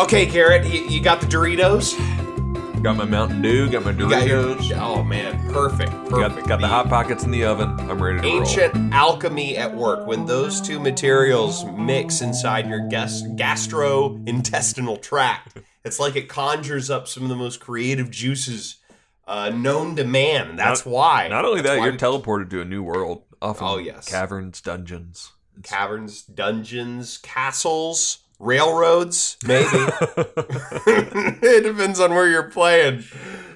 Okay, Garrett, you, you got the Doritos? Got my Mountain Dew, got my You got your- Doritos, oh man, perfect, perfect. got, got the hot pockets in the oven. I'm ready to ancient alchemy at work when those two materials mix inside your gas- gastrointestinal tract. It's like it conjures up some of the most creative juices uh, known to man. That's why. roll. Not only That's that, why you're we- teleported to a new world. Often Oh, yes. caverns, dungeons. caverns, dungeons, castles, railroads, maybe. it depends on where you're playing.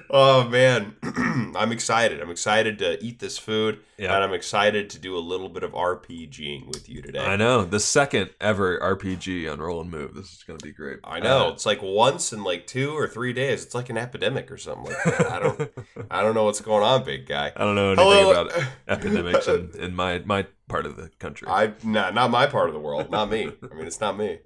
Oh man, I'm excited. I'm excited to eat this food, Yeah. and I'm excited to do a little bit of RPGing with you today. I know the second ever RPG on Roll and Move. This is going to be great. I know Uh, it's like once in like two or three days. It's like an epidemic or something like that. I don't, I don't know what's going on, big guy. I don't know anything Hello. about epidemics in, in my my part of the country. I not not my part of the world, not me. I mean, it's not me.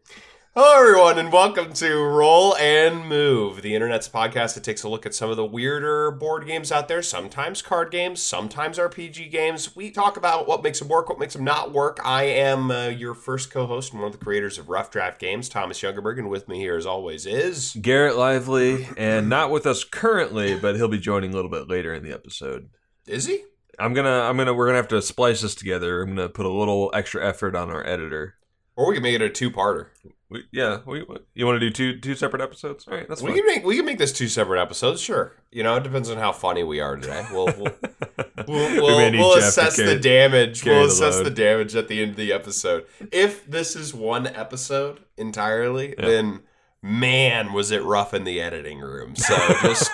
Hello, everyone, and welcome to Roll and Move, the internet's podcast that takes a look at some of the weirder board games out there. Sometimes card games, sometimes RPG games. We talk about what makes them work, what makes them not work. I am uh, your first co-host and one of the creators of Rough Draft Games, Thomas Youngerberg, and with me here, as always, is Garrett Lively, and not with us currently, but he'll be joining a little bit later in the episode. is he? I'm gonna, I'm gonna, we're gonna have to splice this together. I'm gonna put a little extra effort on our editor. Or we can make it a two-parter. We, yeah, we, you want to do two two separate episodes? All right, that's We fine. can make we can make this two separate episodes, sure. You know, it depends on how funny we are today. We'll we'll, we'll, We we'll, may need we'll assess carry- the damage. We'll the assess load. the damage at the end of the episode. If this is one episode entirely, Yeah. then man, was it rough in the editing room. So just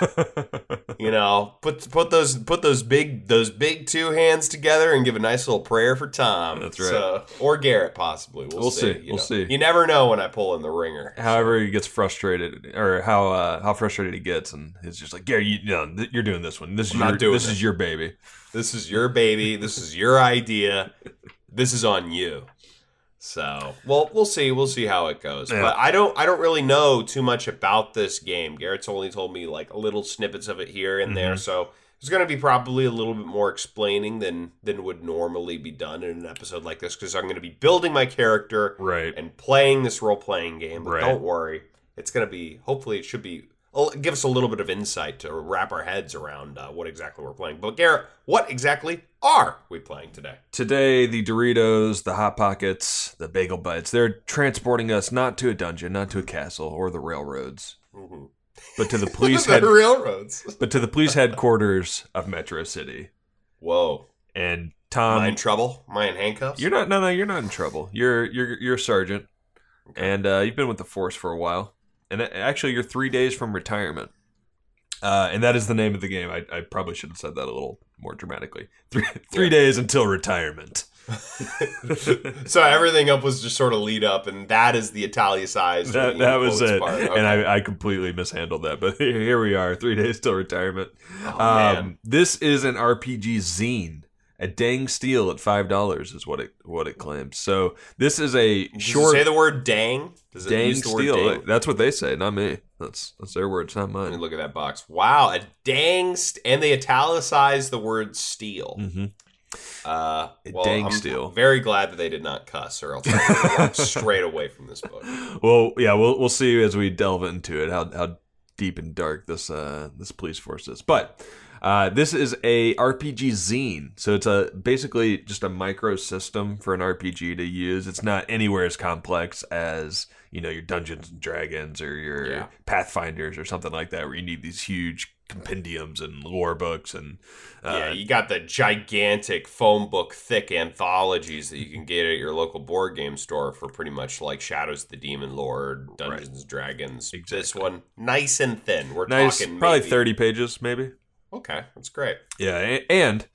you know, put put those put those big those big two hands together and give a nice little prayer for Tom. That's right. So, or Garrett possibly. We'll, We'll see. see. you We'll know. see. You never know when I pull in the ringer. However, he gets frustrated, or how uh, how frustrated he gets, and he's just like, "Gary, you, no, th- you're doing this one. This is your not doing this it." is your baby." This is your baby. This is your idea. This is on you. So, well, we'll see. We'll see how it goes. Yeah. But I don't. I don't really know too much about this game. Garrett's only told me like little snippets of it here and there. Mhm. So there's going to be probably a little bit more explaining than than would normally be done in an episode like this because I'm going to be building my character Right. and playing this role playing game. But Right. don't worry, it's going to be. Hopefully, it should be. Give us a little bit of insight to wrap our heads around uh, what exactly we're playing. But Garrett, what exactly are we playing today? Today, the Doritos, the Hot Pockets, the Bagel Bites, they're transporting us not to a dungeon, not to a castle or the railroads, Mhm. but to the police the head, railroads. but to the police headquarters of Metro City. Whoa, And Tom am I in trouble? Am I in handcuffs? You're not. No, no, you're not in trouble. You're you're you're a sergeant, and uh, you've been with the force for a while. And actually, you're three days from retirement. Uh, and that is the name of the game. I, I probably should have said that a little more dramatically. Three three Yeah. days until retirement. so everything up was just sort of lead up, and that is the italicized. that, that was it. Okay. And I, I completely mishandled that. But here, we are, three days till retirement. Oh, um, this is an RPG zine. A dang steal at five dollars is what it what it claims. So this is a Does short say the word "dang"? Does dang use the word steal. "dang"? That's what they say, not me. That's that's their words, not mine. look at that box. Wow, a dang, st- and they italicize the word "steal." hmm Uh, well, dang I'm steal. Very glad that they did not cuss, or else I would walk straight away from this book. Well, yeah, we'll we'll see as we delve into it how how deep and dark this uh this police force is. But uh, this is a RPG zine, so it's a basically just a micro system for an RPG to use. It's not anywhere as complex as you know your Dungeons and Dragons or your Yeah. Pathfinders or something like that, where you need these huge compendiums and lore books and uh, yeah, you got the gigantic phone book thick anthologies that you can get at your local board game store for pretty much like Shadows of the Demon Lord, Dungeons and Dragons. This one, nice and thin. We're nice, talking probably maybe- thirty pages, maybe. Okay, that's great. Yeah, and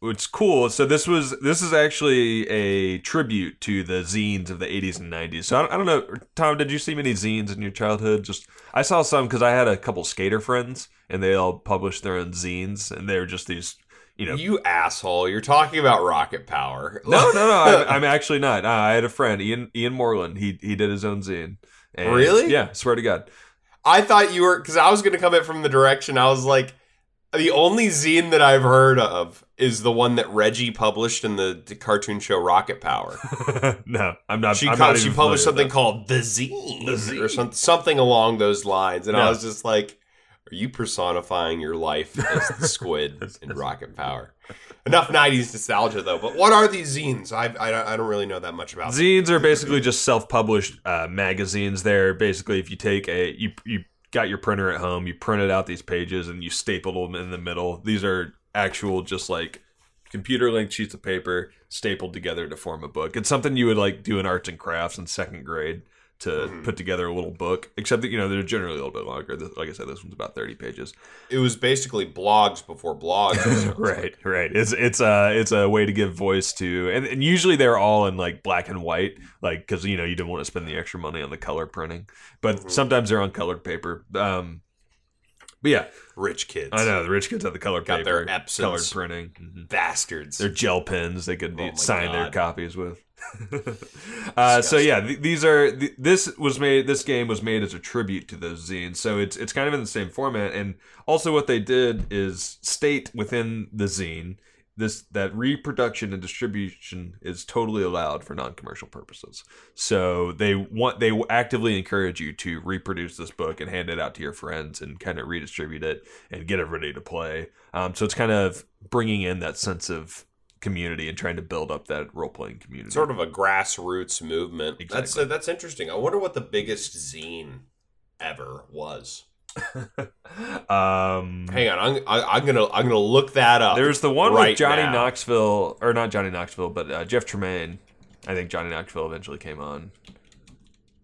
what's cool. So this was this is actually a tribute to the zines of the 80s and 90s. So I don't, I don't know, Tom. Did you see many zines in your childhood? Just I saw some because I had a couple skater friends, and they all published their own zines, and they were just these, you know. You asshole! You're talking about rocket power. no, no, no. I'm, I'm actually not. I had a friend, Ian Ian Moreland. He he did his own zine. And- Really? Yeah. Swear to God. I thought you were because I was going to come in from the direction I was like, The only zine that I've heard of is the one that Reggie published in the, the cartoon show Rocket Power. no, I'm not. She I'm not she published something called the zine, The Zine. or some, something along those lines, and I was just like, "Are you personifying your life as the squid in Rocket Power?" Enough '90s nostalgia, though. But what are these zines? I I, don't- I don't really know that much about. that. them. Zines are basically just self-published uh, magazines. They're basically if you take a you you got your printer at home, you printed out these pages and you stapled them in the middle. These are actual just like computer linked sheets of paper stapled together to form a book. It's something you would like do in arts and crafts in second grade to Mhm. put together a little book. Except that you know they're generally a little bit longer. Like I said, this one's about thirty pages. It was basically blogs before blogs. right, like. right. It's it's a it's a way to give voice to, and, and usually they're all in like black and white, like because you know you didn't want to spend the extra money on the color printing, but Mhm. sometimes they're on colored paper. Um, but yeah, Rich kids. I know the rich kids have the colored Got paper, their Epsons. colored printing. Mhm. bastards. They're gel pens they could Oh sign their copies with. uh, so yeah, th- these are th- this was made. This game was made as a tribute to those zines, so it's it's kind of in the same format. And also, what they did is state within the zine this that reproduction and distribution is totally allowed for non-commercial purposes. So they want they actively encourage you to reproduce this book and hand it out to your friends and kind of redistribute it and get everybody to play. Um, so it's kind of bringing in that sense of community and trying to build up that role-playing community. sort of a grassroots movement. That's Exactly. uh, that's interesting. I wonder what the biggest zine ever was. um, Hang on, I'm I, I'm gonna I'm gonna look that up. there's the one right with Johnny now. Knoxville, or not Johnny Knoxville, but uh, Jeff Tremaine. I think Johnny Knoxville eventually came on.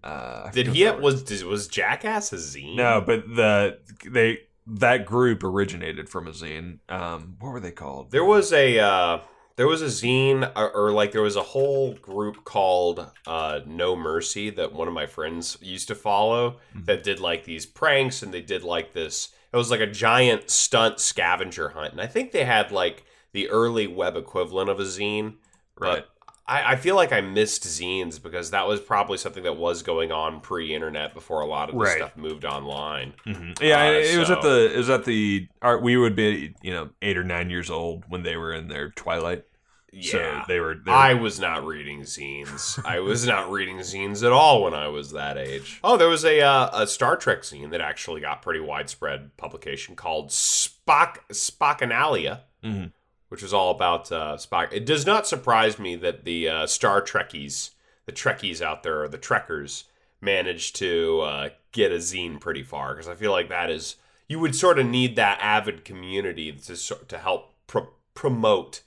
Uh, Did he what have, was was Jackass a zine? No, but the they that group originated from a zine. Um, what were they called? There was a uh, there was a zine or, or like there was a whole group called uh, No Mercy that one of my friends used to follow Mhm. that did like these pranks and they did like this. It was like a giant stunt scavenger hunt, and I think they had like the early web equivalent of a zine. right. I, I feel like I missed zines because that was probably something that was going on pre-internet before a lot of this Right. stuff moved online. Mhm. Yeah, Uh, it was at the it was at the art. We would be you know eight or nine years old when they were in their twilight. Yeah. So they were. They were I was not reading zines. I was not reading zines at all when I was that age. Oh, there was a uh, a Star Trek zine that actually got pretty widespread publication called Spock Spockanalia, Mhm. Which was all about uh, Spock. It does not surprise me that the uh, Star Trekkies, the Trekkies out there, or the Trekkers, managed to uh, get a zine pretty far because I feel like that is you would sort of need that avid community to to help pro- promote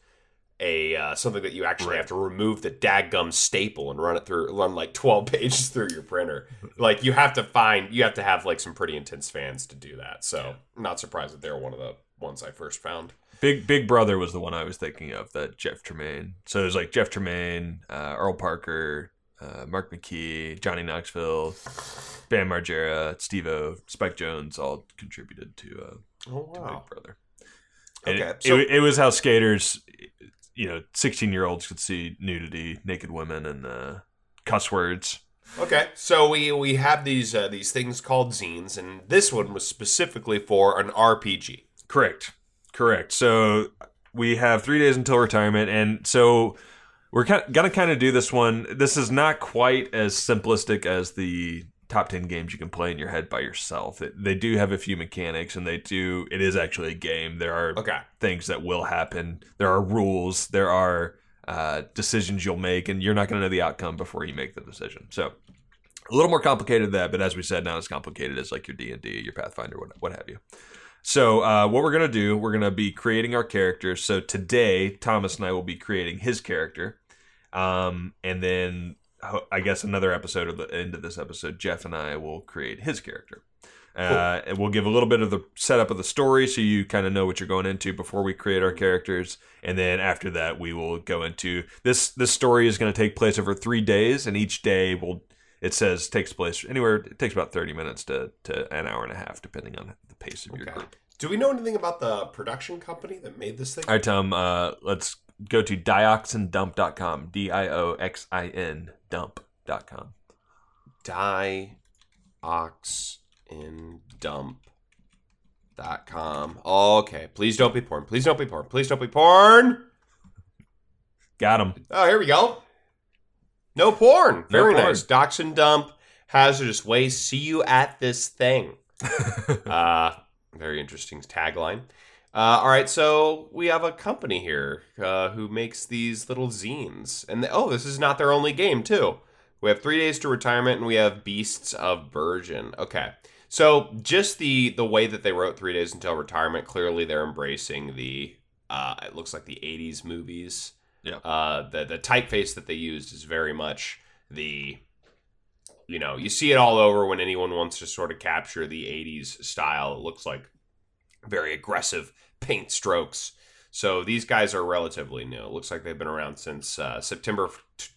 a uh, something that you actually Right. have to remove the daggum staple and run it through run like 12 pages through your printer like you have to find you have to have like some pretty intense fans to do that so not surprised that they're one of the ones i first found Big Big Brother was the one I was thinking of. That Jeff Tremaine. So it was like Jeff Tremaine, uh, Earl Parker, uh, Marc McKee, Johnny Knoxville, Bam Margera, Steve-O, Spike Jonze all contributed to, uh, oh to Big Brother. And Okay, it, so- it, it was how skaters, you know, sixteen year olds could see nudity, naked women, and uh, cuss words. okay so we we have these uh, these things called zines and this one was specifically for an rpg Correct. Correct. So we have three days until retirement, and so we're kind gonna kind of do this one. This is not quite as simplistic as the top ten games you can play in your head by yourself. It, they do have a few mechanics, and they do. It is actually a game. There are okay things that will happen. There are rules. There are uh, decisions you'll make, and you're not going to know the outcome before you make the decision. So a little more complicated than that, but as we said, not as complicated as like your D and D, your Pathfinder, what, what have you. So uh, what we're gonna do, we're gonna be creating our characters. So today, Thomas and I will be creating his character, um, and then I guess another episode of the end of this episode, Jeff and I will create his character. Uh, and we'll give a little bit of the setup of the story so you kind of know what you're going into before we create our characters and then after that we will go into this this story is going to take place over three days and each day will it says takes place anywhere it takes about 30 minutes to, to an hour and a half depending on the pace of your okay group do we know anything about the production company that made this thing all right tom uh, let's go to dioxindump.com d-i-o-x-i-n dump.com die ox in dump Porn.com. Okay, please don't be porn. Please don't be porn. Please don't be porn. Got him. Oh, here we go. No porn. No Very porn. nice. Dox and dump. Hazardous waste. See you at this thing. uh, very interesting tagline. Uh, all right, so we have a company here uh, who makes these little zines, and oh, this is not their only game too. We have three days to retirement, and we have Beasts of Burgeon. Okay, so just the the way that they wrote three days until retirement, clearly they're embracing the. Uh, it looks like the '80s movies. Yeah. Uh, the the typeface that they used is very much the you know, you see it all over when anyone wants to sort of capture the 80s style. It looks like very aggressive paint strokes. So these guys are relatively new. It looks like they've been around since uh, September t-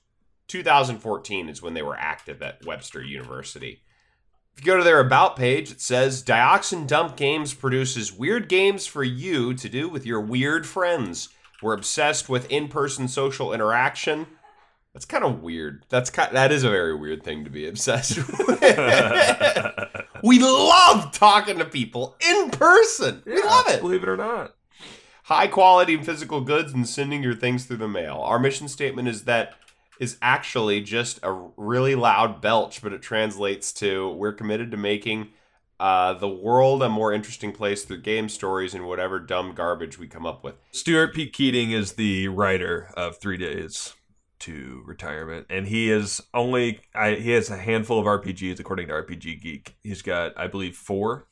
2014 is when they were active at Webster University. If you go to their About page, it says Dioxin Dump Games produces weird games for you to do with your weird friends. We're obsessed with in person social interaction. That's kind of weird. That's kind, that is a very weird thing to be obsessed with. we love talking to people in person. We love it. Believe it or not. High quality physical goods and sending your things through the mail. Our mission statement is that is actually just a really loud belch, but it translates to we're committed to making uh, the world a more interesting place through game stories and whatever dumb garbage we come up with. Stuart P. Keating is the writer of Three Days to Retirement, and he is only I, he has a handful of RPGs according to RPG Geek. He's got, I believe, four.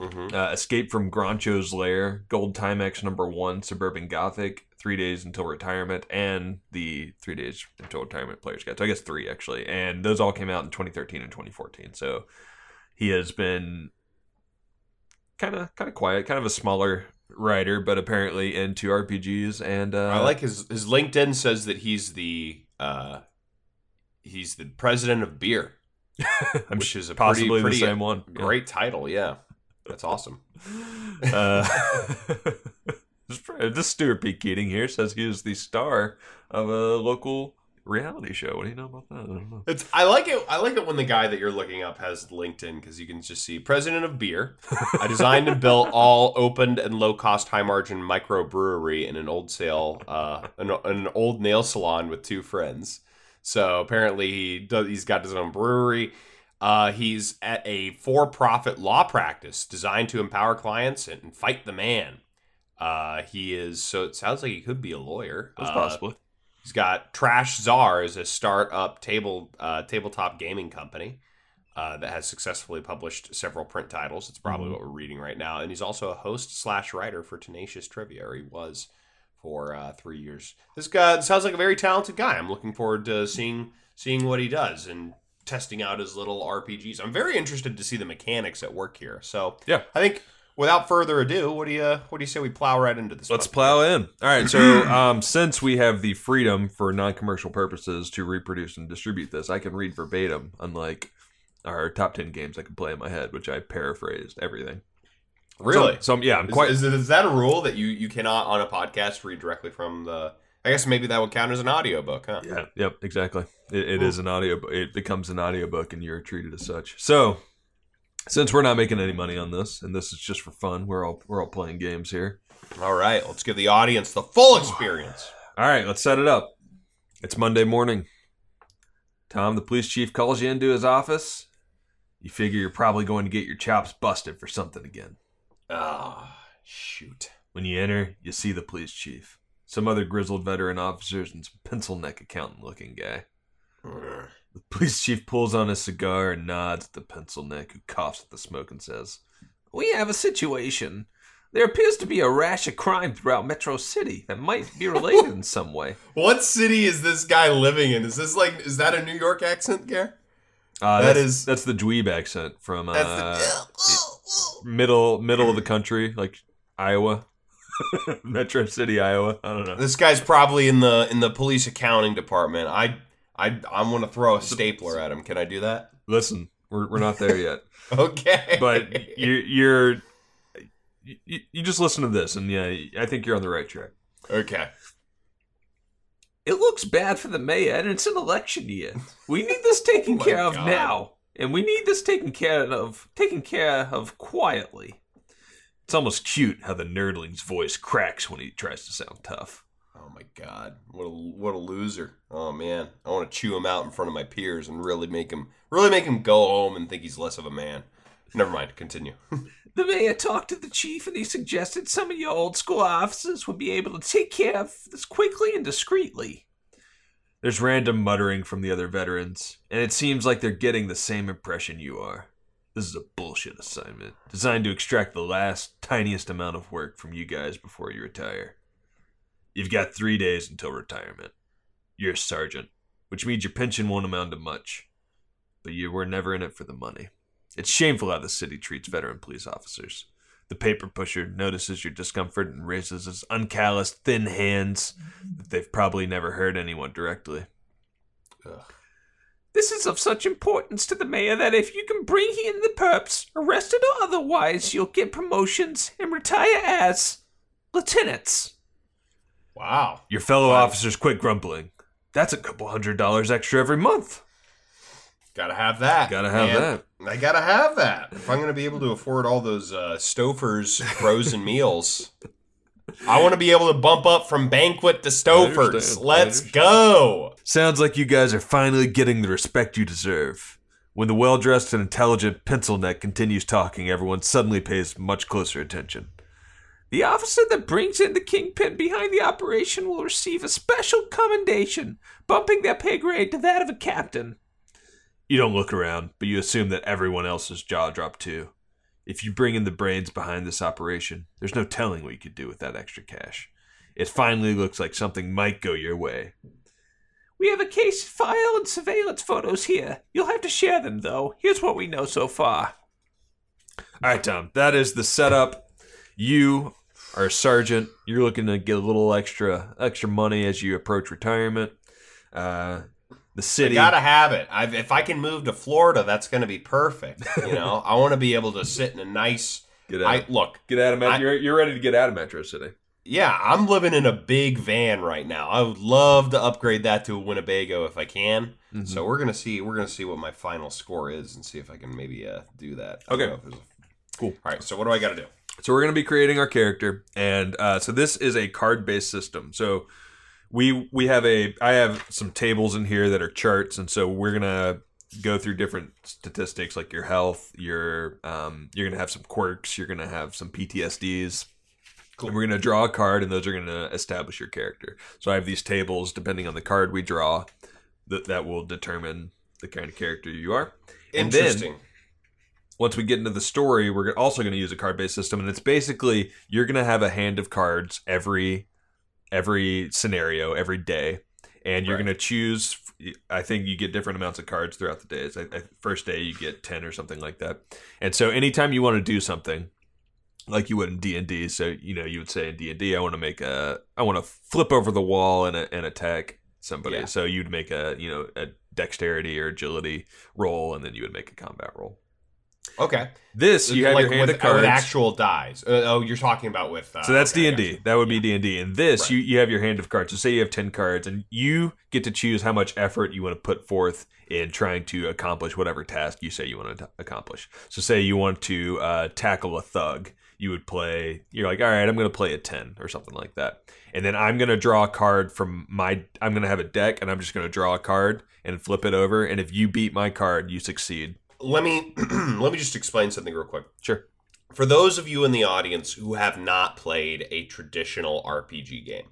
Mm-hmm. Uh, Escape from Groncho's Lair, Gold Timex number one, Suburban Gothic, Three Days Until Retirement, and the Three Days Until Retirement Player's Guide. So I guess three actually, and those all came out in 2013 and 2014. So he has been kind of kind of quiet, kind of a smaller writer, but apparently into RPGs. And uh, I like his his LinkedIn says that he's the uh, he's the president of beer, I'm which is a possibly pretty, pretty the same one. Yeah. great title. Yeah, that's awesome. Uh, this Stuart P. Keating here says he is the star of a local reality show. What do you know about that? I don't know. It's I like it. I like it when the guy that you're looking up has LinkedIn because you can just see president of beer. I designed and built all opened and low cost, high margin microbrewery in an old sale, uh, an, an old nail salon with two friends. So apparently he does. He's got his own brewery. Uh, he's at a for-profit law practice designed to empower clients and fight the man. Uh, he is so it sounds like he could be a lawyer. That's Uh, possibly. He's got Trash Czar is a startup table uh, tabletop gaming company uh, that has successfully published several print titles. It's probably Mhm. what we're reading right now, and he's also a host slash writer for Tenacious Trivia, or he was for uh, three years. This guy sounds like a very talented guy. I'm looking forward to seeing seeing what he does and testing out his little RPGs. I'm very interested to see the mechanics at work here. So Yeah. I think without further ado, what do you what do you say we plow right into this? Let's puppy? plow in. All right. So, um, since we have the freedom for non-commercial purposes to reproduce and distribute this, I can read verbatim, unlike our top ten games I can play in my head, which I paraphrased everything. Really? So, so yeah, I'm Is, quite. is, that a rule that you, you cannot on a podcast read directly from the? I guess maybe that would count as an audiobook, huh? Yeah, yep, exactly. It, it Cool. is an audio. It becomes an audiobook, and you're treated as such. So, since we're not making any money on this, and this is just for fun, we're all we're all playing games here. All right, let's give the audience the full experience. All right, let's set it up. It's Monday morning. Tom, the police chief, calls you into his office. You figure you're probably going to get your chops busted for something again. Ah, shoot. When you enter, you see the police chief, some other grizzled veteran officers, and some pencil neck accountant looking guy. The police chief pulls on his cigar and nods at the pencil neck, who coughs at the smoke and says, We have a situation. There appears to be a rash of crime throughout Metro City that might be related in some way. What city is this guy living in? Is this like is that a New York accent, Gare? Uh, That that's, is- that's the dweeb accent from uh, the middle middle of the country, like Iowa, Metro City, Iowa. I don't know. This guy's probably in the in the police accounting department. I I I want to throw a stapler at him. Can I do that? Listen, we're we're not there yet, Okay. but you're you're you, you just listen to this, and yeah, I think you're on the right track. okay. It looks bad for the mayor, and it's an election year. We need this taken Oh care of God. now, and we need this taken care of taken care of quietly. It's almost cute how the nerdling's voice cracks when he tries to sound tough. Oh my god, what a what a loser! Oh man, I want to chew him out in front of my peers and really make him really make him go home and think he's less of a man. Never mind, continue. The mayor talked to the chief and he suggested some of your old school officers would be able to take care of this quickly and discreetly. There's random muttering from the other veterans, and it seems like they're getting the same impression you are. This is a bullshit assignment, designed to extract the last, tiniest amount of work from you guys before you retire. You've got three days until retirement. You're a sergeant, which means your pension won't amount to much. But you were never in it for the money. It's shameful how the city treats veteran police officers. The paper pusher notices your discomfort and raises his uncalloused, thin hands that they've probably never heard anyone directly. Ugh. This is of such importance to the mayor that if you can bring in the perps, arrested or otherwise, you'll get promotions and retire as lieutenants. Wow. Your fellow officers quit grumbling. That's a couple hundred dollars extra every month. Gotta have that. Gotta have man. that. I gotta have that. If I'm gonna be able to afford all those uh, Stouffer's frozen meals, I want to be able to bump up from banquet to Stouffer's. Let's go. Sounds like you guys are finally getting the respect you deserve. When the well dressed and intelligent pencil neck continues talking, everyone suddenly pays much closer attention. The officer that brings in the kingpin behind the operation will receive a special commendation, bumping their pay grade to that of a captain. You don't look around, but you assume that everyone else's jaw dropped too. If you bring in the brains behind this operation, there's no telling what you could do with that extra cash. It finally looks like something might go your way. We have a case file and surveillance photos here. You'll have to share them, though. Here's what we know so far. All right, Tom, that is the setup. You are a sergeant. You're looking to get a little extra extra money as you approach retirement. Uh, the I city. gotta have it. I've, if I can move to Florida, that's gonna be perfect. You know, I want to be able to sit in a nice. Get out. I look. get out of Metro. You're, you're ready to get out of Metro City. Yeah, I'm living in a big van right now. I would love to upgrade that to a Winnebago if I can. Mm-hmm. So we're gonna see. We're gonna see what my final score is and see if I can maybe uh, do that. Okay. know if there's a- Cool. All right. So what do I got to do? So we're going to be creating our character, and uh, so this is a card-based system. So we we have a I have some tables in here that are charts, and so we're gonna go through different statistics like your health, your um, you're gonna have some quirks, you're gonna have some PTSDs. Cool. And we're gonna draw a card, and those are gonna establish your character. So I have these tables, depending on the card we draw, that that will determine the kind of character you are. And then- Interesting. Once we get into the story, we're also going to use a card based system, and it's basically you're going to have a hand of cards every every scenario every day, and you're Right. going to choose. I think you get different amounts of cards throughout the days. I, I, first day you get ten or something like that, and so anytime you want to do something. Like you would in D and D, so you know you would say in D and D, I want to make a, I want to flip over the wall and, and attack somebody. Yeah. So you'd make a, you know, a dexterity or agility roll, and then you would make a combat roll. Okay. This you have like your hand with, of cards. with actual dies. Uh, oh, you're talking about with. Uh, so that's D and D. That would be D and D. And this Right. you you have your hand of cards. So say you have ten cards, and you get to choose how much effort you want to put forth in trying to accomplish whatever task you say you want to accomplish. So say you want to uh, tackle a thug, you would play. You're like, all right, I'm going to play a ten or something like that, and then I'm going to draw a card from my. I'm going to have a deck, and I'm just going to draw a card and flip it over. And if you beat my card, you succeed. Let me let me just explain something real quick. Sure. For those of you in the audience who have not played a traditional RPG game,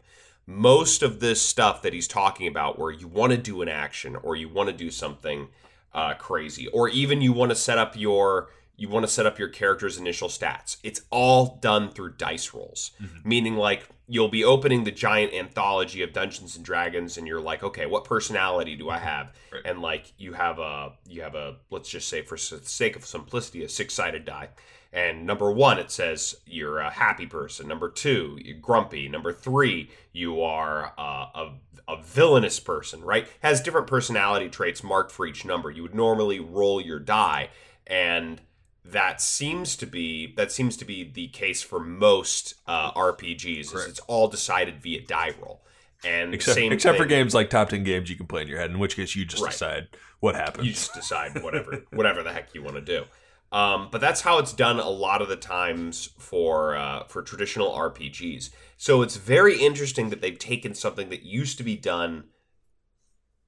most of this stuff that he's talking about, where you want to do an action or you want to do something uh, crazy, or even you want to set up your you want to set up your character's initial stats, it's all done through dice rolls. Meaning, like you'll be opening the giant anthology of Dungeons and Dragons, and you're like, okay, what personality do I have? Right. And like you have a you have a let's just say for sake of simplicity, a six sided die. And number one, it says you're a happy person. Number two, you're grumpy. Number three, you are uh, a, a villainous person, right? Has different personality traits marked for each number. You would normally roll your die, and that seems to be that seems to be the case for most uh, RPGs. Is it's all decided via die roll. And Except, same except for games like top ten games you can play in your head, in which case you just Right. decide what happens. you just decide whatever whatever the heck you want to do Um, but that's how it's done a lot of the times for uh, for traditional RPGs. So it's very interesting that they've taken something that used to be done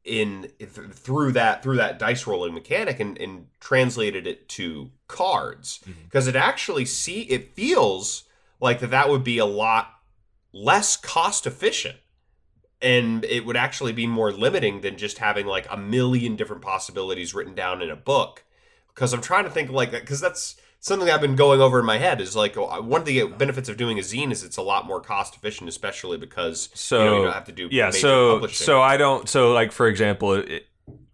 in th- through that through that dice rolling mechanic and, and translated it to cards. Mm-hmm. Because it actually see it feels like that that would be a lot less cost efficient. And it would actually be more limiting than just having like a million different possibilities written down in a book. Because i'm trying to think like that because that's something i've been going over in my head is like one of the benefits of doing a zine is it's a lot more cost efficient especially because So you, know, you don't have to do yeah. So so I don't. So like for example, it,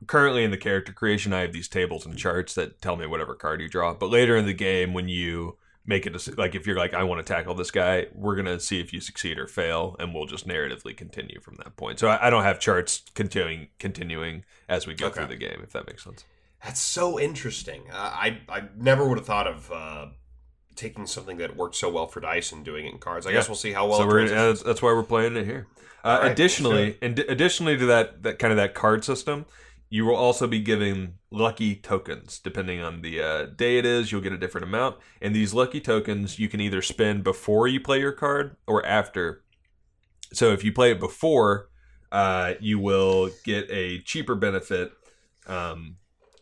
currently in the character creation, I have these tables and charts that tell me whatever card you draw. But later in the game, when you make it like if you're like I want to tackle this guy, we're gonna see if you succeed or fail, and we'll just narratively continue from that point. So I, I don't have charts continuing continuing as we go Okay. through the game, if that makes sense. That's so interesting. Uh, I I never would have thought of uh, taking something that worked so well for dice and doing it in cards. I Yeah. guess we'll see how well. so it we're uh, that's, why we're playing it here. Uh, right, additionally, and additionally to that that kind of that card system, you will also be giving lucky tokens depending on the uh, day it is. You'll get a different amount, and these lucky tokens you can either spend before you play your card or after. So if you play it before, uh, you will get a cheaper benefit. Um,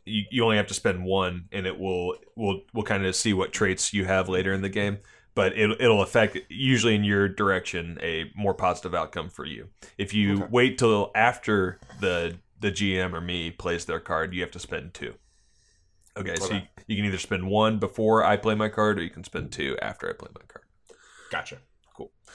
you, you only have to spend one, and it will will will kind of see what traits you have later in the game. But it, it'll affect usually in your direction a more positive outcome for you. If you Okay. wait till after the the GM or me plays their card, you have to spend two. Okay, so you, you can either spend one before I play my card, or you can spend two after I play my card. Gotcha.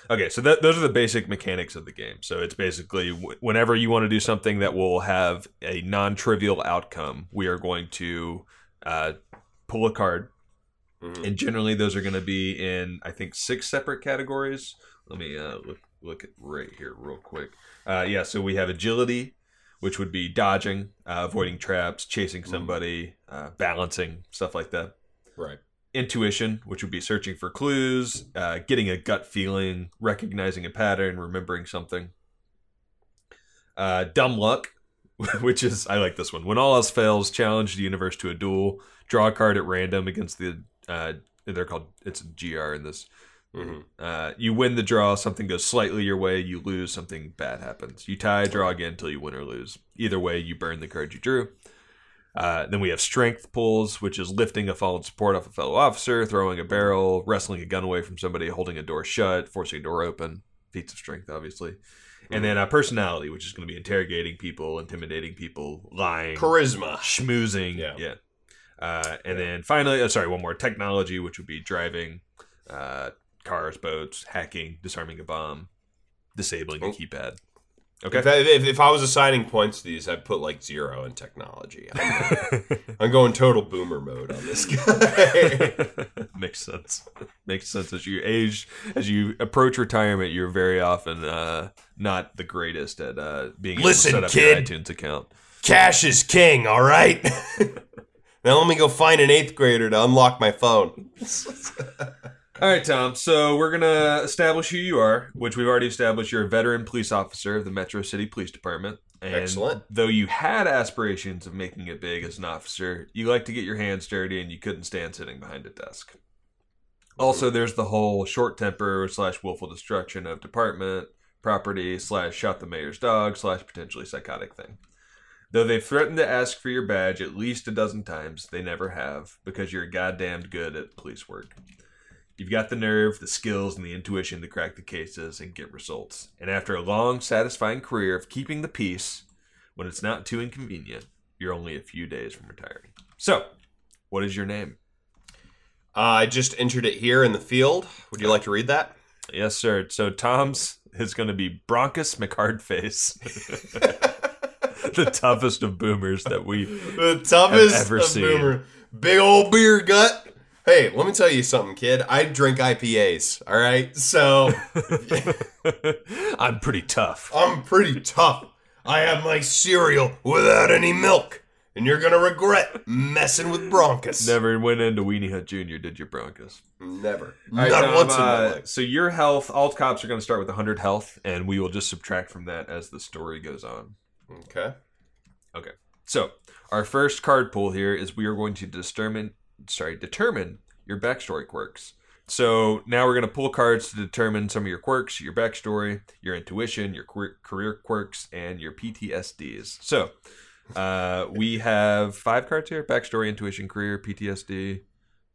Okay, so that, those are the basic mechanics of the game. So it's basically wh- whenever you want to do something that will have a non-trivial outcome, we are going to uh, pull a card, Mhm. and generally those are going to be in I think six separate categories. Let me uh, look look at right here real quick. Uh, yeah, so we have agility, which would be dodging, uh, avoiding traps, chasing somebody, uh, balancing, stuff like that Right. Intuition, which would be searching for clues, uh, getting a gut feeling, recognizing a pattern, remembering something. Uh, dumb luck, which is I like this one. When all else fails, challenge the universe to a duel. Draw a card at random against the. Uh, they're called. It's a gr in this. hmm Uh, you win the draw. Something goes slightly your way. You lose. Something bad happens. You tie. Draw again until you win or lose. Either way, you burn the card you drew. Uh, then we have strength pulls, which is lifting a fallen support off a fellow officer, throwing a barrel, wrestling a gun away from somebody, holding a door shut, forcing a door open. Feats of strength, obviously. And then uh, personality, which is going to be interrogating people, intimidating people, lying, Charisma. schmoozing. Yeah. Yeah. Uh, and then finally, uh, sorry, one more technology, which would be driving, uh, cars, boats, hacking, disarming a bomb, disabling a Oh. keypad. Okay. If, I, if, if I was assigning points to these, I'd put like zero in technology. I'm, I'm going total boomer mode on this guy. Makes sense. Makes sense as you age, as you approach retirement, you're very often uh, not the greatest at uh, being Listen, able to set up kid. your iTunes account. Cash is king, all right? now let me go find an eighth grader to unlock my phone. All right, Tom. So we're gonna establish who you are, which we've already established. You're a veteran police officer of the Metro City Police Department. And Excellent. Though you had aspirations of making it big as an officer, you like to get your hands dirty, and you couldn't stand sitting behind a desk. Also, there's the whole short temper slash willful destruction of department property slash shot the mayor's dog slash potentially psychotic thing. Though they've threatened to ask for your badge at least a dozen times, they never have because you're goddamned good at police work. You've got the nerve, the skills, and the intuition to crack the cases and get results. And after a long, satisfying career of keeping the peace, when it's not too inconvenient, you're only a few days from retiring. So, what is your name? Uh, I just entered it here in the field. Would you like to read that? Yes, sir. So Tom's is going to be Bronchus McHardface, the toughest of boomers that we. The toughest ever seen. boomer. Big old beer gut. Hey, let me tell you something, kid. I drink IPAs, all right? So I'm pretty tough. I'm pretty tough. I have my cereal without any milk. And you're gonna regret messing with Broncos. Never went into Weenie Hut Jr. Did you, Bronchus? Never. All right, Not Tom, once in my uh, life. So your health, all cops are going to start with 100 health, and we will just subtract from that as the story goes on. Okay. Okay. So our first card pool here is we are going to determine sorry, determine your backstory quirks. So now we're going to pull cards to determine some of your quirks, your backstory, your intuition, your quir- career quirks, and your PTSDs. So uh, we have five cards here: backstory, intuition, career, PTSD,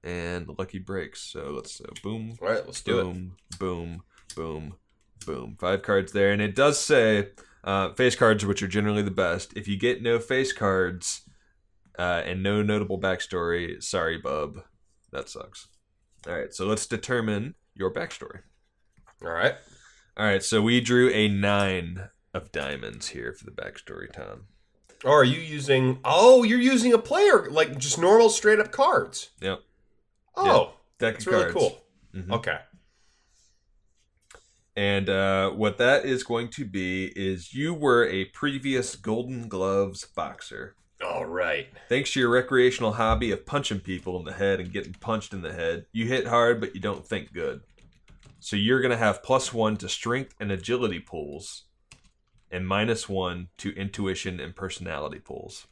and lucky breaks. So let's uh, boom, All right, let's do it. boom, boom, boom, boom. Five cards there, and it does say uh, face cards, which are generally the best. If you get no face cards uh, and no notable backstory, sorry, bub, that sucks. All right, so let's determine your backstory. All right. All right, so we drew a nine of diamonds here for the backstory, Tom. Oh, are you using? Oh, you're using a player like just normal straight up cards. Yep, Oh, deck that's really cool. Mhm. Okay. And uh, what that is going to be is you were a previous Golden Gloves boxer. All right. Thanks to your recreational hobby of punching people in the head and getting punched in the head, you hit hard, but you don't think good. So you're going to have plus one to strength and agility pulls, and minus one to intuition and personality pulls.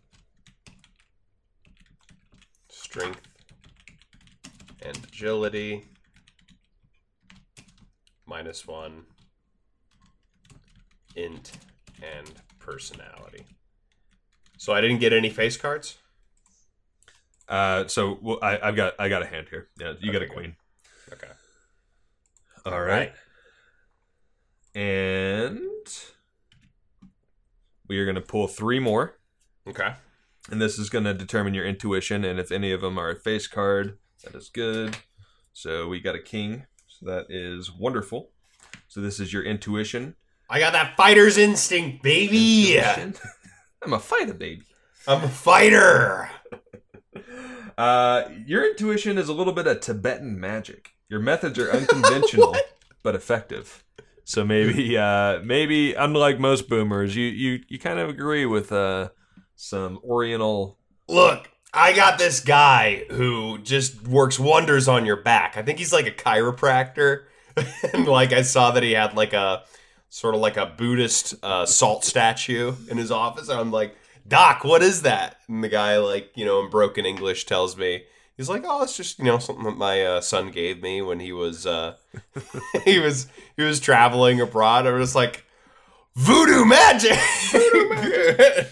Strength and agility. Minus one. Int and personality. So I didn't get any face cards. Uh, so well, I, I've got I got a hand here. Yeah, you got a Okay, good. queen. Okay. All right. And we are going to pull three more. Okay. And this is going to determine your intuition. And if any of them are a face card, that is good. So we got a king. So that is wonderful. So this is your intuition. I got that fighter's instinct, baby. Intuition. I'm a fighter, baby. I'm a fighter. Uh, your intuition is a little bit of Tibetan magic. Your methods are unconventional but effective. So maybe, uh, maybe unlike most boomers, you you you kind of agree with uh, some Oriental. Look, I got this guy who just works wonders on your back. I think he's like a chiropractor. and like I saw that he had like a sort of like a Buddhist uh, salt statue in his office. And I'm like, Doc, what is that? And the guy, like, you know, in broken English tells me, he's like, oh, it's just, you know, something that my uh, son gave me when he was, uh, he was, he was traveling abroad. I was like, voodoo magic. Voodoo magic.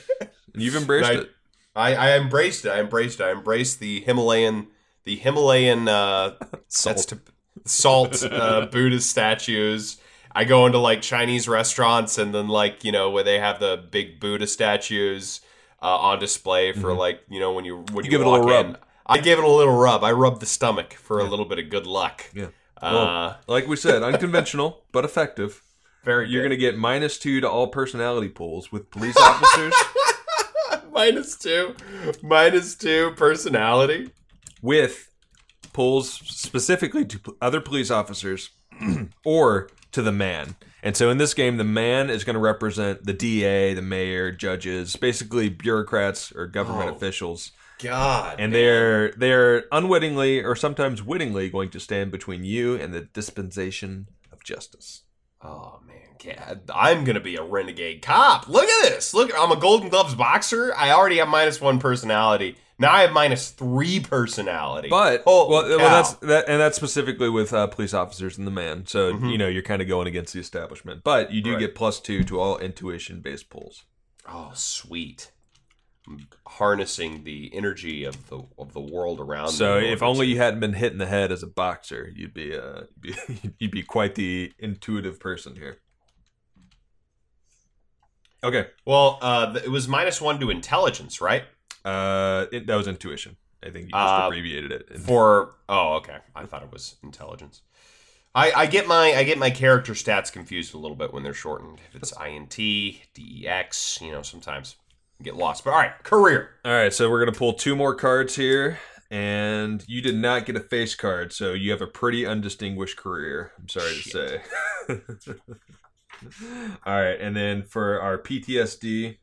You've embraced Right. it. I, I embraced it. I embraced it. I embraced the Himalayan, the Himalayan uh, Salt. that's to, salt uh, Buddhist statues. I go into like Chinese restaurants and then like you know where they have the big Buddha statues uh, on display for like you know when you when you, Mm-hmm. give it a little in. rub. I gave it a little rub. I rubbed the stomach for a little bit of good luck. Yeah. Uh, Well, like we said, unconventional but effective. very. You're good. gonna get minus two to all personality pools with police officers, minus two, minus two personality. with pulls specifically to other police officers or to the man. And so in this game, the man is going to represent the DA, the mayor, judges, basically bureaucrats or government Oh. officials. God, And man. they're they're unwittingly or sometimes wittingly going to stand between you and the dispensation of justice. Oh man, Cat. I'm gonna be a renegade cop. Look at this. Look, I'm a Golden Gloves boxer. I already have minus one personality. Now I have minus three personality. But Holy well, well, that's that, and that's specifically with uh, police officers and the man. So Mhm. you know you're kind of going against the establishment, but you do Right. get plus two to all intuition based pulls. oh sweet. I'm harnessing the energy of the of the world around. So if only you hadn't been hit in the head as a boxer, you'd be uh, you'd be, you'd be quite the intuitive person here. Okay, Well, uh, it was minus one to intelligence, right? Uh, it, that was intuition. I think you just Uh, abbreviated it. For oh, okay. I thought it was intelligence. I, I get my I get my character stats confused a little bit when they're shortened. If it's INT, DEX, you know, sometimes I get lost. But all right, career. All right, so we're gonna pull two more cards here, and you did not get a face card, so you have a pretty undistinguished career. I'm sorry Shit. to say. All right, and then for our PTSD,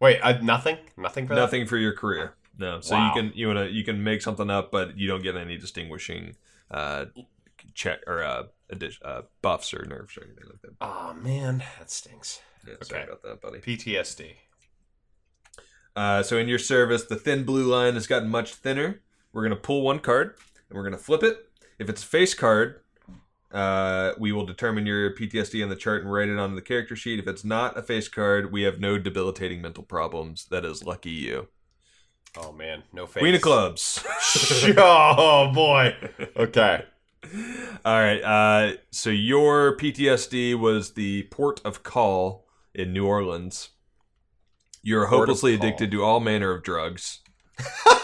Wait, uh, nothing, nothing for that? nothing for your career. No, so Wow. you can you wanna you can make something up, but you don't get any distinguishing uh, check or uh, addi- uh, buffs or nerfs or anything like that. Oh man, that stinks. Yeah, sorry about that, buddy. PTSD. Uh, so in your service, the thin blue line has gotten much thinner. we're gonna pull one card and we're gonna flip it. If it's a face card, uh, we will determine your PTSD on the chart and write it on the character sheet. If it's not a face card, we have no debilitating mental problems. That is lucky you. Oh man, no face. Queen of clubs. oh boy. Okay. All right. Uh, so your PTSD was the port of call in New Orleans. You're Port hopelessly addicted to all manner of drugs.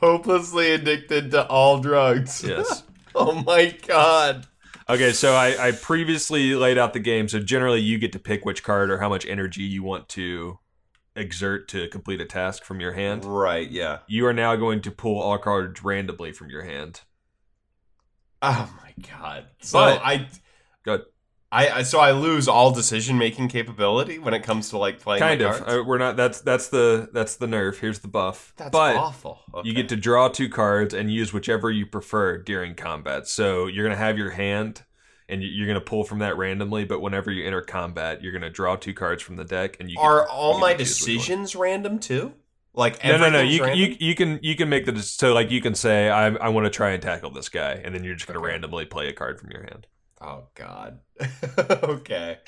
Hopelessly addicted to all drugs. Yes. oh my god. Okay, so I, I previously laid out the game. So generally, you get to pick which card or how much energy you want to exert to complete a task from your hand. Right. Yeah. You are now going to pull all cards randomly from your hand. Oh my god. So But- I. Good. I, I so I lose all decision making capability when it comes to like playing. Kind of. cards? Uh, we're not. That's that's the that's the nerf. Here's the buff. That's but awful. Okay. You get to draw two cards and use whichever you prefer during combat. So you're going to have your hand and you- you're going to pull from that randomly, but whenever you enter combat, you're going to draw two cards from the deck and you can- Are all you my get to choose which one. decisions random too? Like No, no, no. You, random? you you can you can make the so like you can say I I want to try and tackle this guy, and then you're just going to Okay. randomly play a card from your hand. Oh God. okay.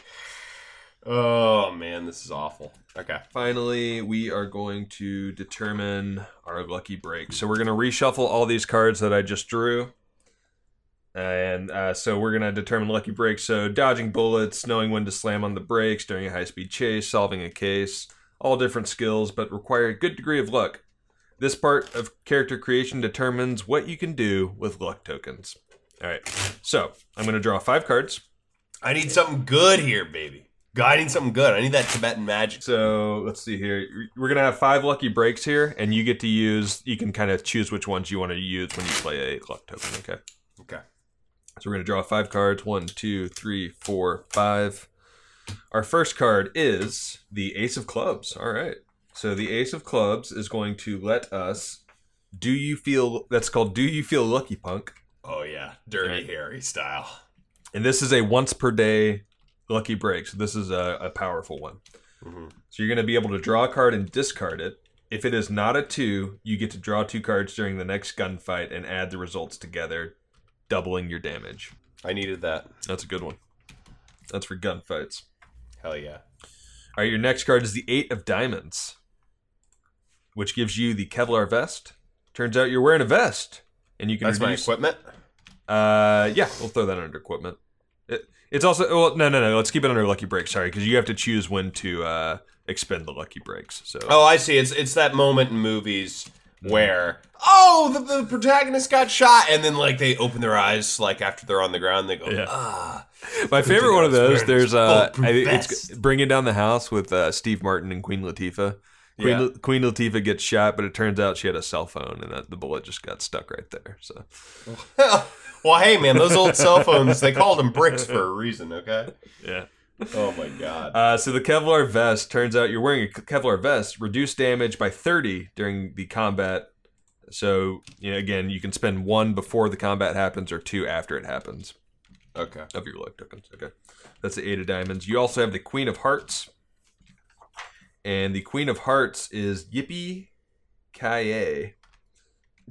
Oh man, this is awful. Okay. Finally, we are going to determine our lucky break. So we're going to reshuffle all these cards that I just drew. And uh, so we're going to determine lucky breaks. So dodging bullets, knowing when to slam on the brakes during a high speed chase, solving a case, all different skills, but require a good degree of luck. This part of character creation determines what you can do with luck tokens. All right. So I'm going to draw five cards. I need something good here, baby. I need something good. I need that Tibetan magic. So let's see here. We're gonna have five lucky breaks here, and you get to use. You can kind of choose which ones you want to use when you play a luck token. Okay. Okay. So we're gonna draw five cards. One, two, three, four, five. Our first card is the Ace of Clubs. All right. So the Ace of Clubs is going to let us. Do you feel? That's called. Do you feel lucky, punk? Oh yeah, dirty Right. Harry style. And this is a once per day lucky break. So this is a, a powerful one. Mhm. So you're going to be able to draw a card and discard it. If it is not a two, you get to draw two cards during the next gunfight and add the results together, doubling your damage. I needed that. That's a good one. That's for gunfights. Hell yeah. All right, your next card is the Eight of Diamonds, which gives you the Kevlar vest. Turns out you're wearing a vest, and you can That's my equipment. Uh, yeah, we'll throw that under equipment. It, it's also well, no, no, no. Let's keep it under lucky break. Sorry, because you have to choose when to uh, expend the lucky breaks. So Oh, I see. It's it's that moment in movies where oh the, the protagonist got shot and then like they open their eyes like after they're on the ground they go Yeah. ah my favorite one of those. There's uh, I, it's bringing down the house with uh, Steve Martin and Queen Latifah. Queen, Yeah. Queen Latifah gets shot, but it turns out she had a cell phone, and that, the bullet just got stuck right there. So well hey man those old cell phones they called them bricks for a reason okay yeah. oh my god Uh, so the Kevlar vest turns out you're wearing a Kevlar vest, reduced damage by 30 during the combat. So you know, again, you can spend one before the combat happens or two after it happens okay of your luck tokens. Okay, that's the eight of diamonds. You also have the Queen of Hearts, and the Queen of Hearts is Yippee Kaye.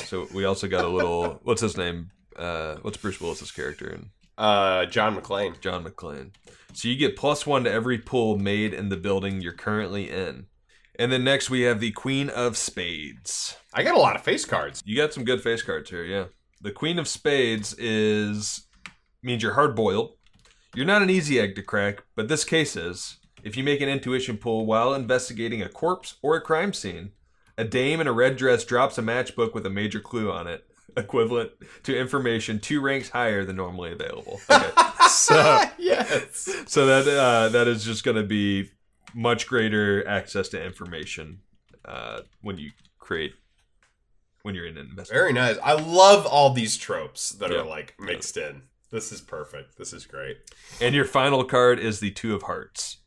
So we also got a little. what's his name? Uh, what's Bruce Willis's character in uh John McClane John McClane. So you get plus one to every pull made in the building you're currently in. And then next we have the Queen of Spades. I got a lot of face cards You got some good face cards here, yeah. The Queen of Spades is means you're hard boiled. You're not an easy egg to crack, but this case is. If you make an intuition pull while investigating a corpse or a crime scene, a dame in a red dress drops a matchbook with a major clue on it, equivalent to information two ranks higher than normally available. Okay. so yes so that uh, that is just going to be much greater access to information uh, when you create when you're in an investigation. very nice I love all these tropes that Yeah. are like mixed in this is perfect this is great And your final card is the Two of Hearts.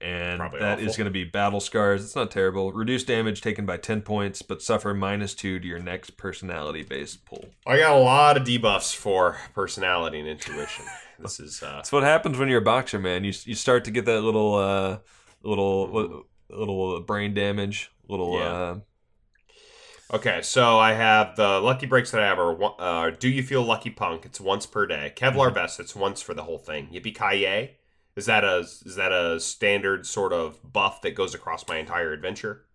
And Probably that is awful. going to be Battle Scars. It's not terrible. Reduce damage taken by 10 points, but suffer minus 2 to your next personality based pull. I got a lot of debuffs for personality and intuition this is uh That's what happens when you're a boxer, man. You, you start to get that little, uh, little, little brain damage, little, Yeah. uh, Okay, so I have the lucky breaks that I have are uh, Do You Feel Lucky Punk? It's once per day. Kevlar vest. It's once for the whole thing. Yippee ki Is that a is that a standard sort of buff that goes across my entire adventure?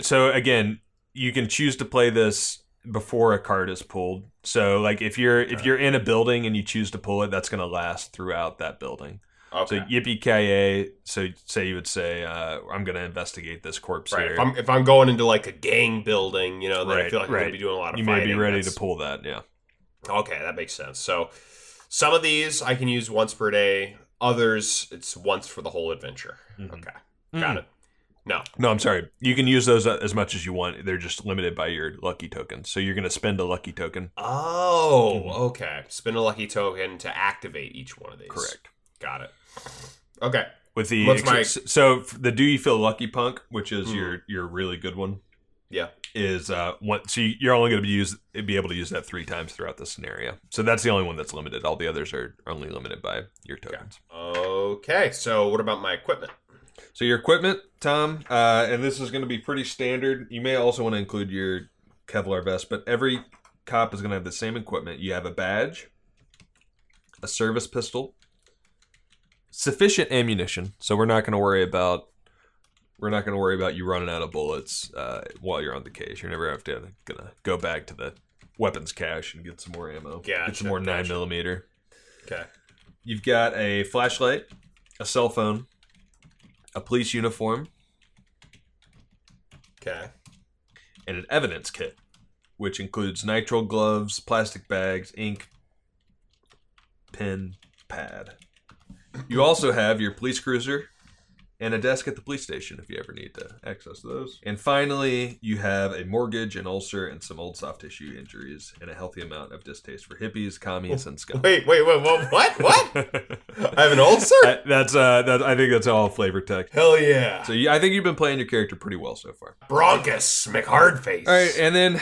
So again, you can choose to play this before a card is pulled. So like if you're if you're in a building and you choose to pull it, that's going to last throughout that building. Okay. So yippee ki So say you would say, uh, "I'm going to investigate this corpse right. here." If I'm if I'm going into like a gang building, you know, then I feel like I'm gonna be doing a lot of you may be ready That's- to pull that. Yeah. Okay, that makes sense. So some of these I can use once per day. Others it's once for the whole adventure. Mhm. Okay. Got Mm. it. No. No, I'm sorry. You can use those uh, as much as you want. They're just limited by your lucky tokens. So you're going to spend a lucky token. Oh, Mhm. okay. Spend a lucky token to activate each one of these. Correct. Got it. Okay. With the What's my- so the do you feel lucky punk, which is Mhm. your your really good one, Yeah. Is uh one. So you're only going to be use be able to use that three times throughout the scenario. So that's the only one that's limited. All the others are only limited by your tokens. Okay. So what about my equipment? So your equipment, Tom, uh, and this is going to be pretty standard. You may also want to include your Kevlar vest, but every cop is going to have the same equipment. You have a badge, a service pistol, sufficient ammunition. So we're not going to worry about we're not going to worry about you running out of bullets uh, while you're on the case. You're never have to gonna go back to the weapons cache and get some more ammo, get Gotcha, some more nine gotcha. millimeter. Okay. You've got a flashlight, a cell phone, a police uniform, Okay. and an evidence kit, which includes nitrile gloves, plastic bags, ink, pen, pad. You also have your police cruiser and a desk at the police station if you ever need to access those. And finally, you have a mortgage, an ulcer, and some old soft tissue injuries, and a healthy amount of distaste for hippies, commies, and scum. Wait, wait, wait, what? What? What? I have an ulcer? I- that's uh, that, I think that's all flavor text. Hell yeah. So you, I think you've been playing your character pretty well so far. Broncos McHardface. All right, and then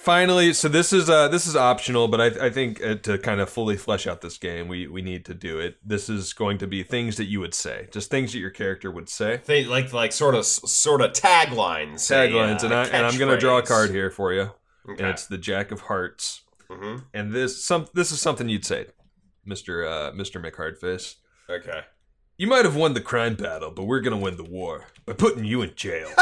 finally, so this is uh this is optional, but I, I think uh, to kind of fully flesh out this game, we we need to do it. This is going to be things that you would say, just things that your character would say, They like like sort of sort of taglines. taglines, a, and uh, I and I'm gonna draw a card here for you, Okay. and it's the Jack of Hearts, hmm and this some this is something you'd say, Mister uh, Mister McHardface. Okay. You might have won the crime battle, but we're gonna win the war by putting you in jail.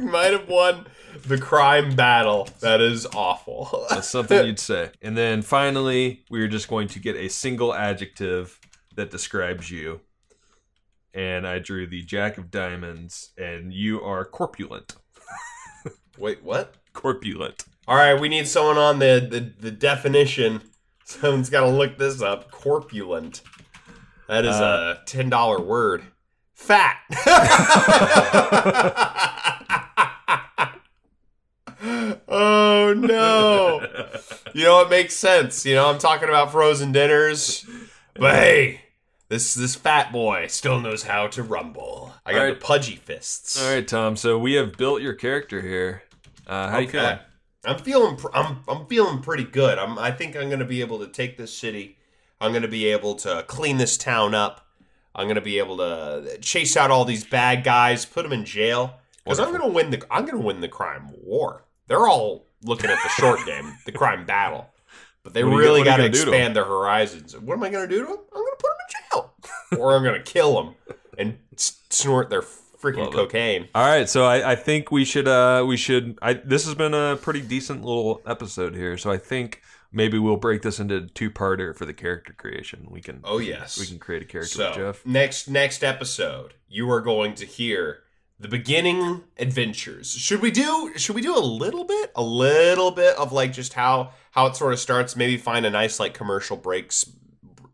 We might have won the crime battle. That is awful. That's something you'd say. And then finally, we're just going to get a single adjective that describes you. And I drew the Jack of Diamonds, and you are corpulent. Wait, what? Corpulent. All right, we need someone on the the, the definition. Someone's got to look this up. Corpulent. That is Uh, a ten dollar word. Fat. Oh no. You know it makes sense. You know I'm talking about frozen dinners, but hey, this this fat boy still knows how to rumble. I got All right. the pudgy fists. All right, Tom. So we have built your character here. Uh, how you feeling? I'm feeling pr- I'm I'm feeling pretty good. I'm I think I'm going to be able to take this city. I'm going to be able to clean this town up. I'm going to be able to chase out all these bad guys, put them in jail cuz I'm to win the I'm going to win the crime war. They're all looking at the short game, the crime battle. But they What are you- really got to expand their horizons. What am I going to do to them? I'm going to put them in jail. or I'm going to kill them and snort their freaking Love it. cocaine. All right, so I, I think we should uh we should I this has been a pretty decent little episode here. So I think maybe we'll break this into two parter for the character creation. We can Oh yes. we can create a character So with Jeff. next next episode, you are going to hear the beginning adventures. Should we do should we do a little bit, a little bit of like just how how it sort of starts? Maybe find a nice like commercial breaks,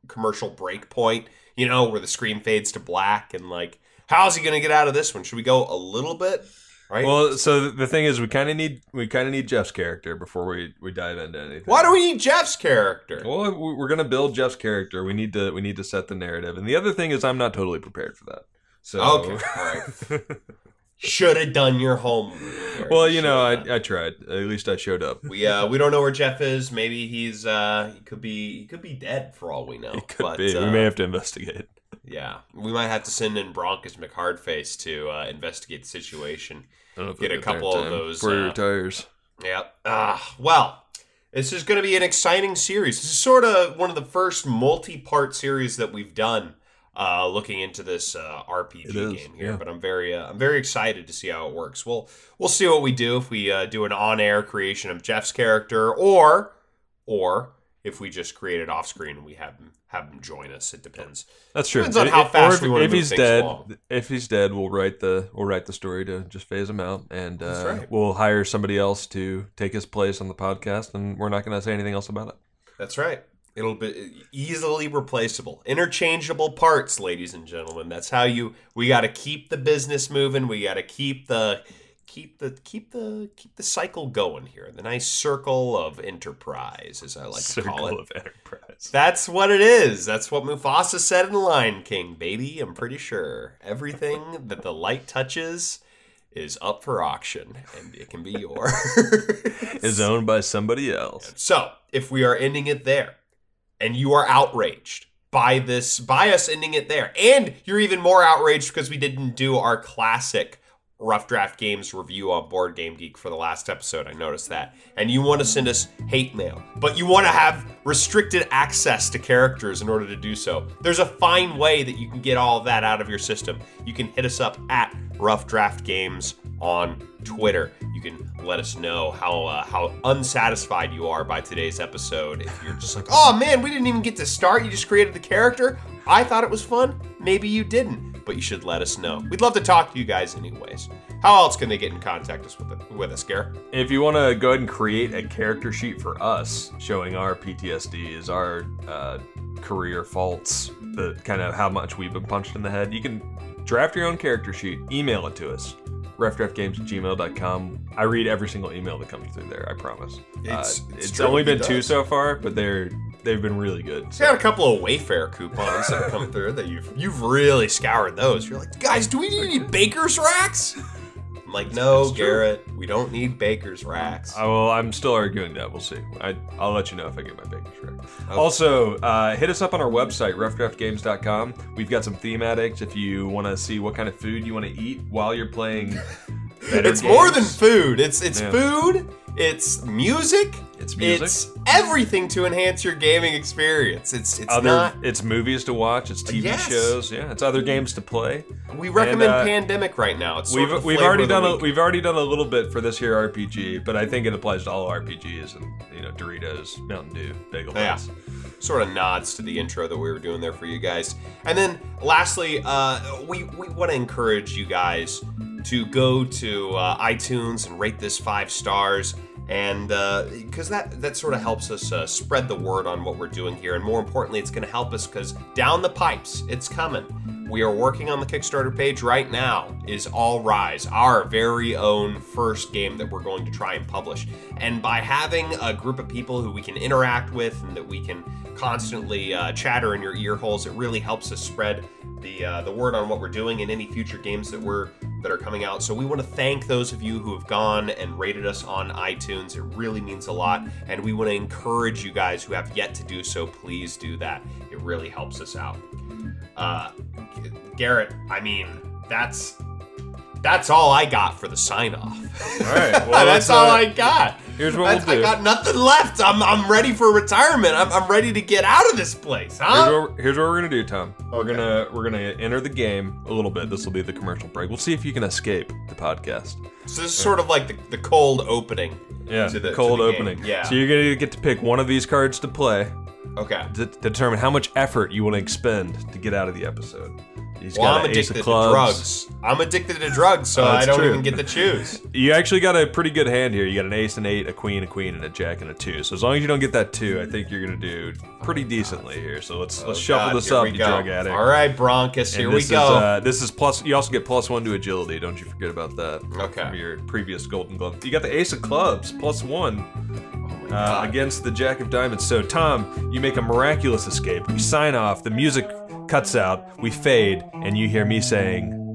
commercial break point. You know where the screen fades to black and like how's he gonna get out of this one? Should we go a little bit? Right. Well, so the thing is, we kind of need we kind of need Jeff's character before we we dive into anything. why do we need Jeff's character? Well, we- we're gonna build Jeff's character. We need to we need to set the narrative, and the other thing is, I'm not totally prepared for that. So Okay, right. Should have done your homework. well, you know, I I tried. At least I showed up. We uh we don't know where Jeff is. Maybe he's uh he could be he could be dead for all we know. It could but, be. Uh, we may have to investigate. Yeah, we might have to send in Broncos McHardface to uh, investigate the situation. I don't know if Get a couple of those, before he uh, retires. Yep. Ah, well, this is going to be an exciting series. This is sort of one of the first multi-part series that we've done, uh, looking into this uh, RPG game here. yeah. But I'm very, uh, I'm very excited to see how it works. We'll, we'll see what we do if we uh, do an on-air creation of Jeff's character, or, or if we just create it off-screen and we have him have him join us. It depends. That's true. Depends on If- how fast or we if, wanna if he's dead, along. if he's dead, we'll write the we'll write the story to just phase him out, and uh, right. we'll hire somebody else to take his place on the podcast, and we're not going to say anything else about it. That's right. It'll be easily replaceable. Interchangeable parts, ladies and gentlemen. That's how you we got to keep the business moving. We got to keep the keep the keep the keep the cycle going here. The nice circle of enterprise as I like to call it. Circle of enterprise. That's what it is. That's what Mufasa said in Lion King, baby. I'm pretty sure. Everything that the light touches is up for auction and it can be yours. Is owned by somebody else. So, if we are ending it there, and you are outraged by this, by us ending it there, and you're even more outraged because we didn't do our classic Rough Draft Games review on Board Game Geek for the last episode, I noticed that, and you want to send us hate mail, but you want to have restricted access to characters in order to do so, there's a fine way that you can get all that out of your system. You can hit us up at Rough Draft Games on Twitter. You can let us know how uh, how unsatisfied you are by today's episode. If you're just like, oh man, we didn't even get to start. You just created the character. I thought it was fun. Maybe you didn't, but you should let us know. We'd love to talk to you guys anyways. How else can they get in contact us with it, with us, Garrett? If you want to go ahead and create a character sheet for us, showing our PTSDs, our uh, career faults, the kind of how much we've been punched in the head, you can draft your own character sheet, email it to us. roughdraftgames at gmail.com. I read every single email that comes through there, I promise. It's- uh, it's it's only been two so far, but they're they've been really good. So. got a couple of Wayfair coupons that come through that you've you've really scoured those. You're like, guys, do we need any baker's racks? Like, no, It's true. Garrett, we don't need baker's racks. I will, I'm still arguing that. We'll see. I, I'll let you know if I get my bacon shred. Also, uh, hit us up on our website, roughdraftgames.com. We've got some theme addicts if you want to see what kind of food you want to eat while you're playing. it's more than food. It's it's Yeah. food. It's music. It's music. It's everything to enhance your gaming experience. It's it's other. not. It's movies to watch. It's TV Yes. shows. Yeah, it's other games to play. We recommend uh, Pandemic right now. It's We've we've already done a, we've already done a little bit for this here RPG, but I think it applies to all RPGs and you know Doritos, Mountain Dew, Bagel Yeah. Bites. sort of nods to the intro that we were doing there for you guys. And then lastly, uh, we, we want to encourage you guys to go to uh, iTunes and rate this five stars. And because that, that sort of helps us uh, spread the word on what we're doing here. And more importantly, it's going to help us because down the pipes, it's coming. We are working on the Kickstarter page right now, is All Rise, our very own first game that we're going to try and publish. And by having a group of people who we can interact with and that we can constantly uh, chatter in your ear holes, it really helps us spread the uh, the word on what we're doing and any future games that we're that are coming out. So we want to thank those of you who have gone and rated us on iTunes. It really means a lot, and we want to encourage you guys who have yet to do so. Please do that. It really helps us out. Uh, Garrett, I mean, that's that's all I got for the sign off. All right, well, that's all uh, I got. Here's what we'll do. I got nothing left. I'm, I'm ready for retirement. I'm, I'm ready to get out of this place, Here's huh? what, here's what we're gonna do, Tom. We're Okay. gonna we're gonna enter the game a little bit. This will be the commercial break. We'll see if you can escape the podcast. So this is sort of like the, the cold opening. Yeah, the- cold the game, opening. yeah. So you're gonna get to pick one of these cards to play Okay. to, to determine how much effort you want to expend to get out of the episode. He's Well, I'm addicted to drugs. I'm addicted to drugs, so Oh, I don't true. even get to choose. You actually got a pretty good hand here. You got an ace and eight, a queen, a queen, and a jack and a two. So as long as you don't get that two, I think you're gonna do pretty decently here. So let's let's Oh, shuffle God, this up, you go. drug addict. All right, Broncos, here we go. Is, uh, this is plus. You also get plus one to agility. Don't you forget about that. Okay. From your previous Golden Glove. You got the Ace of Clubs one. uh, against the Jack of Diamonds. So Tom, you make a miraculous escape. You sign off. The music cuts out. We fade, and you hear me saying,